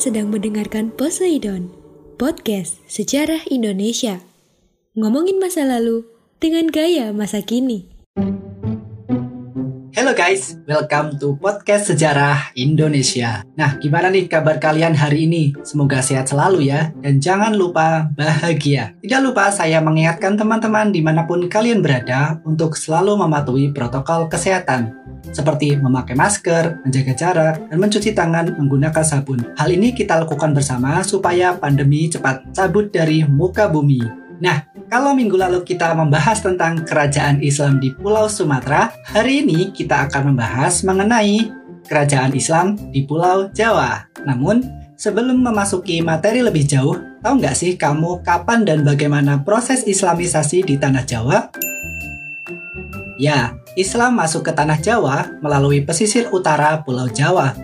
Sedang mendengarkan Poseidon, podcast sejarah Indonesia. Ngomongin masa lalu dengan gaya masa kini. Halo guys, welcome to podcast sejarah Indonesia. Nah, gimana nih kabar kalian hari ini? Semoga sehat selalu ya, dan jangan lupa bahagia. Tidak lupa saya mengingatkan teman-teman di mana pun kalian berada untuk selalu mematuhi protokol kesehatan, seperti memakai masker, menjaga jarak, dan mencuci tangan menggunakan sabun. Hal ini kita lakukan bersama supaya pandemi cepat cabut dari muka bumi. Nah, kalau minggu lalu kita membahas tentang kerajaan Islam di Pulau Sumatera, hari ini kita akan membahas mengenai kerajaan Islam di Pulau Jawa. Namun, sebelum memasuki materi lebih jauh, tahu nggak sih kamu kapan dan bagaimana proses Islamisasi di Tanah Jawa? Ya, Islam masuk ke Tanah Jawa melalui pesisir utara Pulau Jawa,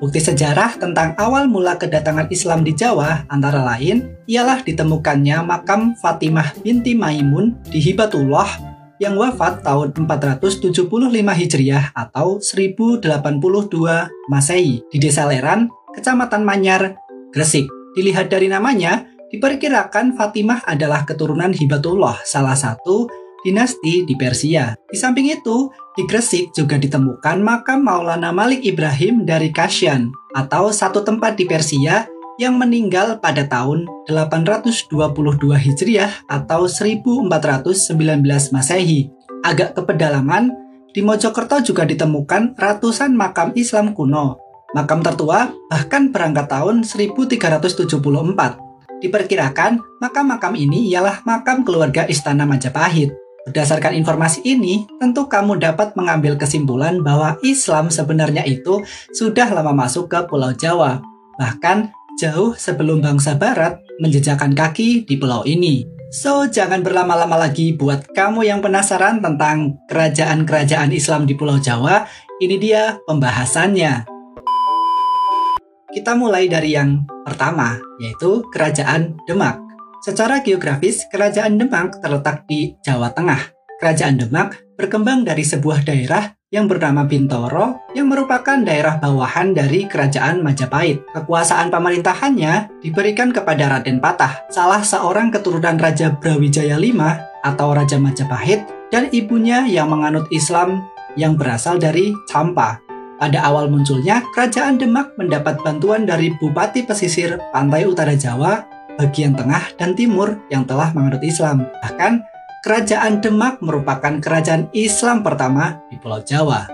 Bukti sejarah tentang awal mula kedatangan Islam di Jawa antara lain ialah ditemukannya makam Fatimah binti Maimun di Hibatullah yang wafat tahun 475 Hijriah atau 1082 Masehi di Desa Leran, Kecamatan Manyar, Gresik. Dilihat dari namanya, diperkirakan Fatimah adalah keturunan Hibatullah, salah satu dinasti di Persia. Di samping itu, di Gresik juga ditemukan makam Maulana Malik Ibrahim dari Kasyan atau satu tempat di Persia yang meninggal pada tahun 822 Hijriah atau 1419 Masehi. Agak ke pedalaman, di Mojokerto juga ditemukan ratusan makam Islam kuno. Makam tertua bahkan berangkat tahun 1374. Diperkirakan, makam-makam ini ialah makam keluarga Istana Majapahit. Berdasarkan informasi ini, tentu kamu dapat mengambil kesimpulan bahwa Islam sebenarnya itu sudah lama masuk ke Pulau Jawa, bahkan jauh sebelum bangsa Barat menjejakkan kaki di pulau ini. So, jangan berlama-lama lagi buat kamu yang penasaran tentang kerajaan-kerajaan Islam di Pulau Jawa. Ini dia pembahasannya. Kita mulai dari yang pertama, yaitu Kerajaan Demak. Secara geografis, Kerajaan Demak terletak di Jawa Tengah. Kerajaan Demak berkembang dari sebuah daerah yang bernama Bintoro yang merupakan daerah bawahan dari Kerajaan Majapahit. Kekuasaan pemerintahannya diberikan kepada Raden Patah, salah seorang keturunan Raja Brawijaya V atau Raja Majapahit dan ibunya yang menganut Islam yang berasal dari Campa. Pada awal munculnya, Kerajaan Demak mendapat bantuan dari Bupati Pesisir Pantai Utara Jawa bagian tengah dan timur yang telah menganut Islam. Bahkan, Kerajaan Demak merupakan kerajaan Islam pertama di Pulau Jawa.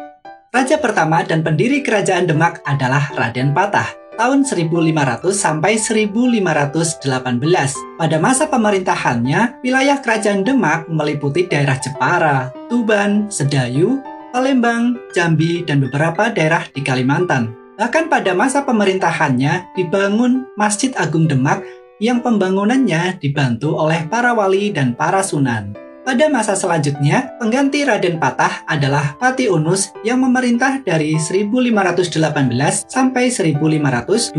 Raja pertama dan pendiri Kerajaan Demak adalah Raden Patah tahun 1500 sampai 1518. Pada masa pemerintahannya, wilayah Kerajaan Demak meliputi daerah Jepara, Tuban, Sedayu, Palembang, Jambi, dan beberapa daerah di Kalimantan. Bahkan pada masa pemerintahannya dibangun Masjid Agung Demak yang pembangunannya dibantu oleh para wali dan para sunan. Pada masa selanjutnya, pengganti Raden Patah adalah Pati Unus yang memerintah dari 1518 sampai 1521.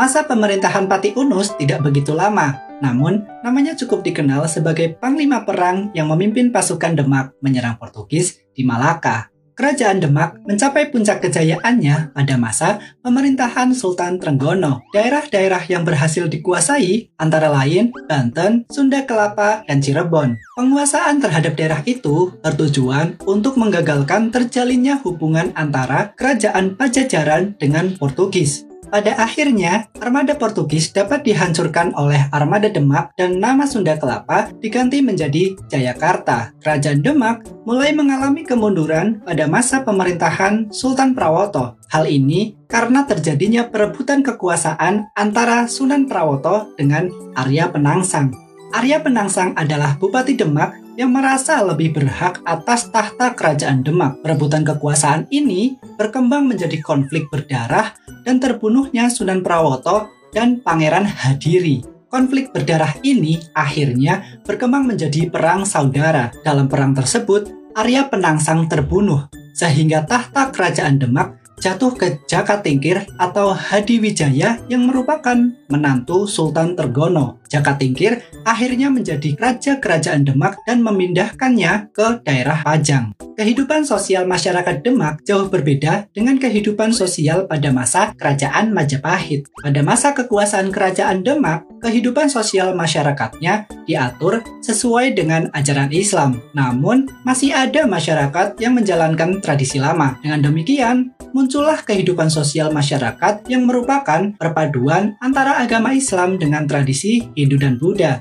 Masa pemerintahan Pati Unus tidak begitu lama, namun namanya cukup dikenal sebagai panglima perang yang memimpin pasukan Demak menyerang Portugis di Malaka. Kerajaan Demak mencapai puncak kejayaannya pada masa pemerintahan Sultan Trenggono. Daerah-daerah yang berhasil dikuasai antara lain Banten, Sunda Kelapa, dan Cirebon. Penguasaan terhadap daerah itu bertujuan untuk menggagalkan terjalinnya hubungan antara kerajaan Pajajaran dengan Portugis. Pada akhirnya, armada Portugis dapat dihancurkan oleh armada Demak dan nama Sunda Kelapa diganti menjadi Jayakarta. Kerajaan Demak mulai mengalami kemunduran pada masa pemerintahan Sultan Prawoto. Hal ini karena terjadinya perebutan kekuasaan antara Sunan Prawoto dengan Arya Penangsang. Arya Penangsang adalah Bupati Demak yang merasa lebih berhak atas tahta kerajaan Demak. Perebutan kekuasaan ini berkembang menjadi konflik berdarah dan terbunuhnya Sunan Prawoto dan Pangeran Hadiri. Konflik berdarah ini akhirnya berkembang menjadi perang saudara. Dalam perang tersebut, Arya Penangsang terbunuh, sehingga tahta kerajaan Demak jatuh ke Jaka Tingkir atau Hadi Wijaya yang merupakan menantu Sultan Tergono. Jaka Tingkir akhirnya menjadi raja kerajaan Demak dan memindahkannya ke daerah Pajang. kehidupan sosial masyarakat Demak jauh berbeda dengan kehidupan sosial pada masa Kerajaan Majapahit. Pada masa kekuasaan Kerajaan Demak, kehidupan sosial masyarakatnya diatur sesuai dengan ajaran Islam. Namun, masih ada masyarakat yang menjalankan tradisi lama. Dengan demikian, muncullah kehidupan sosial masyarakat yang merupakan perpaduan antara agama Islam dengan tradisi Hindu dan Buddha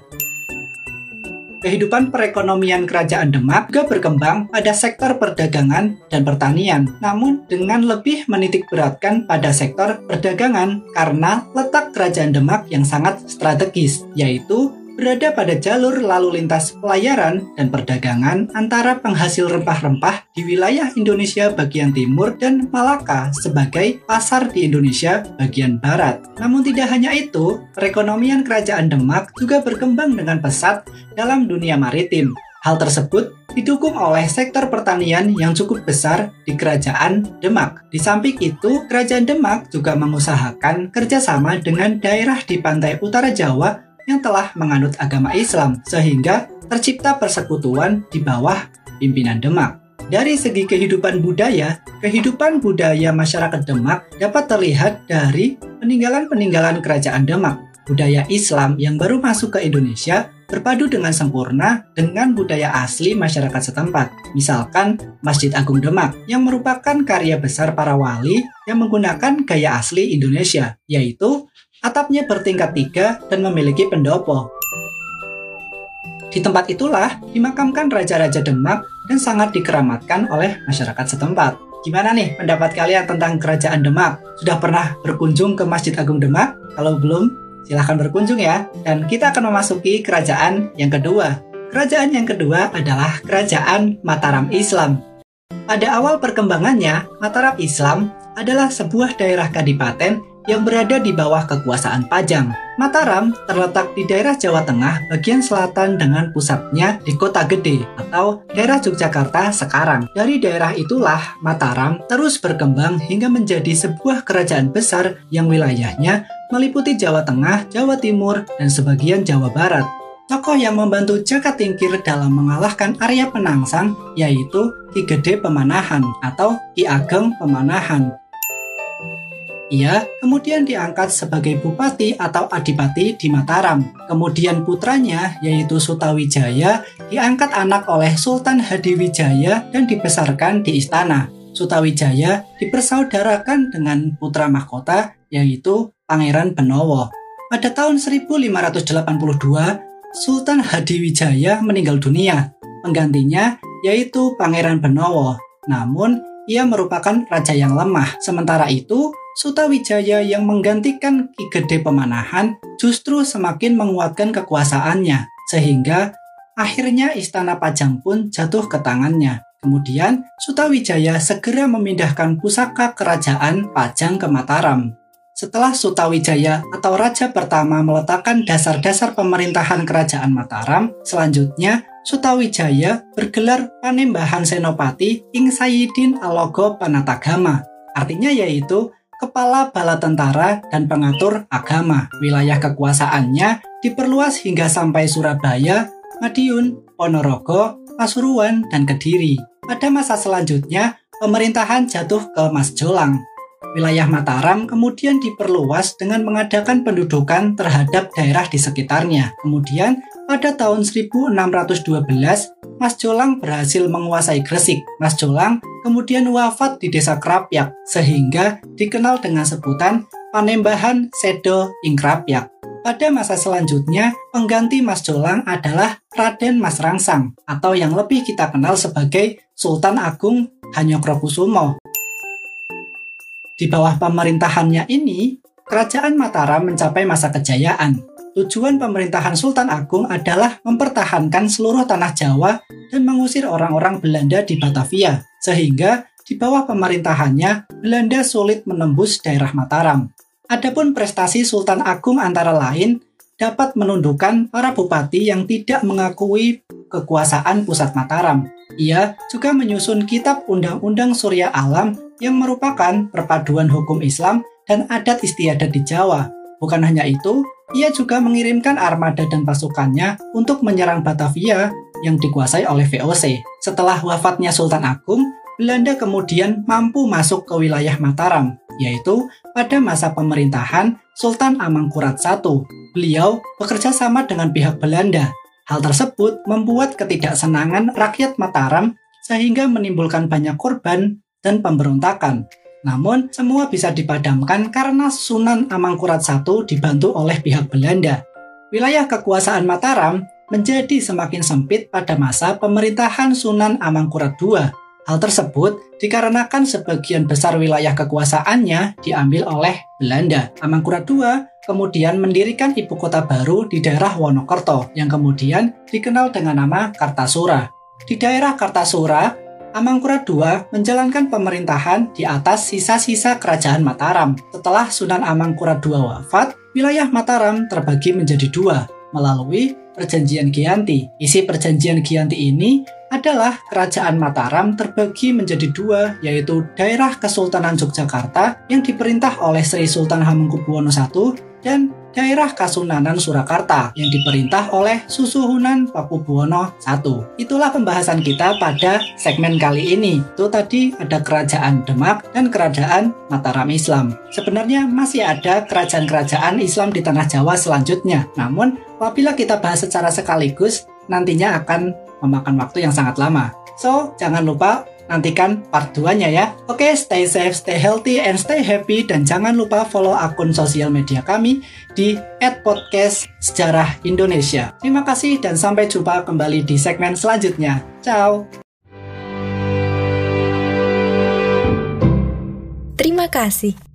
kehidupan perekonomian kerajaan Demak juga berkembang pada sektor perdagangan dan pertanian, namun dengan lebih menitik beratkan pada sektor perdagangan karena letak kerajaan Demak yang sangat strategis, yaitu berada pada jalur lalu lintas pelayaran dan perdagangan antara penghasil rempah-rempah di wilayah Indonesia bagian timur dan Malaka sebagai pasar di Indonesia bagian barat. Namun tidak hanya itu, perekonomian kerajaan Demak juga berkembang dengan pesat dalam dunia maritim. Hal tersebut didukung oleh sektor pertanian yang cukup besar di Kerajaan Demak. Di samping itu, Kerajaan Demak juga mengusahakan kerjasama dengan daerah di pantai utara Jawa yang telah menganut agama Islam, sehingga tercipta persekutuan di bawah pimpinan Demak. Dari segi kehidupan budaya, kehidupan budaya masyarakat Demak dapat terlihat dari peninggalan-peninggalan kerajaan Demak. Budaya Islam yang baru masuk ke Indonesia berpadu dengan sempurna dengan budaya asli masyarakat setempat. Misalkan Masjid Agung Demak yang merupakan karya besar para wali yang menggunakan gaya asli Indonesia, yaitu Atapnya bertingkat tiga dan memiliki pendopo. Di tempat itulah dimakamkan Raja-Raja Demak dan sangat dikeramatkan oleh masyarakat setempat. Gimana nih pendapat kalian tentang Kerajaan Demak? Sudah pernah berkunjung ke Masjid Agung Demak? Kalau belum, silahkan berkunjung ya. Dan kita akan memasuki kerajaan yang kedua. Kerajaan yang kedua adalah Kerajaan Mataram Islam. Pada awal perkembangannya, Mataram Islam adalah sebuah daerah kadipaten yang berada di bawah kekuasaan Pajang. Mataram terletak di daerah Jawa Tengah bagian selatan dengan pusatnya di Kota Gede atau daerah Yogyakarta sekarang. Dari daerah itulah Mataram terus berkembang hingga menjadi sebuah kerajaan besar yang wilayahnya meliputi Jawa Tengah, Jawa Timur, dan sebagian Jawa Barat. Tokoh yang membantu Jaka Tingkir dalam mengalahkan Arya Penangsang yaitu Ki Gede Pemanahan atau Ki Ageng Pemanahan. Ia kemudian diangkat sebagai bupati atau adipati di Mataram. Kemudian putranya, yaitu Sutawijaya, diangkat anak oleh Sultan Hadiwijaya dan dibesarkan di istana. Sutawijaya dipersaudarakan dengan putra mahkota, yaitu Pangeran Benowo. Pada tahun 1582, Sultan Hadiwijaya meninggal dunia. Penggantinya yaitu Pangeran Benowo. Namun, ia merupakan raja yang lemah. Sementara itu, Sutawijaya yang menggantikan Ki Gede Pemanahan justru semakin menguatkan kekuasaannya, sehingga akhirnya istana Pajang pun jatuh ke tangannya. Kemudian, Sutawijaya segera memindahkan pusaka kerajaan Pajang ke Mataram. Setelah Sutawijaya atau raja pertama meletakkan dasar-dasar pemerintahan kerajaan Mataram, selanjutnya Sutawijaya bergelar Panembahan Senopati Ing Sayyidin Alogo Panatagama. Artinya yaitu kepala bala tentara dan pengatur agama. Wilayah kekuasaannya diperluas hingga sampai Surabaya, Madiun, Ponorogo, Pasuruan, dan Kediri. Pada masa selanjutnya, pemerintahan jatuh ke Mas Jolang. Wilayah Mataram kemudian diperluas dengan mengadakan pendudukan terhadap daerah di sekitarnya. Kemudian, pada tahun 1612, Mas Jolang berhasil menguasai Gresik. Mas Jolang kemudian wafat di desa Krapyak, sehingga dikenal dengan sebutan Panembahan Sedo Ingkrapyak. Pada masa selanjutnya, pengganti Mas Jolang adalah Raden Mas Rangsang, atau yang lebih kita kenal sebagai Sultan Agung Hanyokrokusumo. Di bawah pemerintahannya ini, Kerajaan Mataram mencapai masa kejayaan. Tujuan pemerintahan Sultan Agung adalah mempertahankan seluruh tanah Jawa dan mengusir orang-orang Belanda di Batavia, sehingga di bawah pemerintahannya Belanda sulit menembus daerah Mataram. Adapun prestasi Sultan Agung antara lain dapat menundukkan para bupati yang tidak mengakui kekuasaan pusat Mataram. Ia juga menyusun kitab Undang-Undang Surya Alam yang merupakan perpaduan hukum Islam dan adat istiadat di Jawa. Bukan hanya itu, ia juga mengirimkan armada dan pasukannya untuk menyerang Batavia yang dikuasai oleh VOC. Setelah wafatnya Sultan Agung, Belanda kemudian mampu masuk ke wilayah Mataram, yaitu pada masa pemerintahan Sultan Amangkurat I. Beliau bekerja sama dengan pihak Belanda. Hal tersebut membuat ketidaksenangan rakyat Mataram sehingga menimbulkan banyak korban dan pemberontakan. Namun, semua bisa dipadamkan karena Sunan Amangkurat I dibantu oleh pihak Belanda. Wilayah kekuasaan Mataram menjadi semakin sempit pada masa pemerintahan Sunan Amangkurat II Hal tersebut dikarenakan sebagian besar wilayah kekuasaannya diambil oleh Belanda. Amangkurat II kemudian mendirikan ibu kota baru di daerah Wonokerto yang kemudian dikenal dengan nama Kartasura. Di daerah Kartasura, Amangkurat II menjalankan pemerintahan di atas sisa-sisa kerajaan Mataram. Setelah Sunan Amangkurat II wafat, wilayah Mataram terbagi menjadi dua melalui Perjanjian Gianti. Isi Perjanjian Gianti ini adalah Kerajaan Mataram terbagi menjadi dua, yaitu daerah Kesultanan Yogyakarta yang diperintah oleh Sri Sultan Hamengkubuwono I dan daerah Kasunanan Surakarta yang diperintah oleh Susuhunan Pakubuwono I. Itulah pembahasan kita pada segmen kali ini. Itu tadi ada Kerajaan Demak dan Kerajaan Mataram Islam. Sebenarnya masih ada kerajaan-kerajaan Islam di tanah Jawa selanjutnya. Namun, apabila kita bahas secara sekaligus, nantinya akan memakan waktu yang sangat lama. So, jangan lupa nantikan part 2-nya ya. Oke, stay safe, stay healthy, and stay happy. Dan jangan lupa follow akun sosial media kami di @podcast Sejarah Indonesia. Terima kasih dan sampai jumpa kembali di segmen selanjutnya. Ciao. Terima kasih.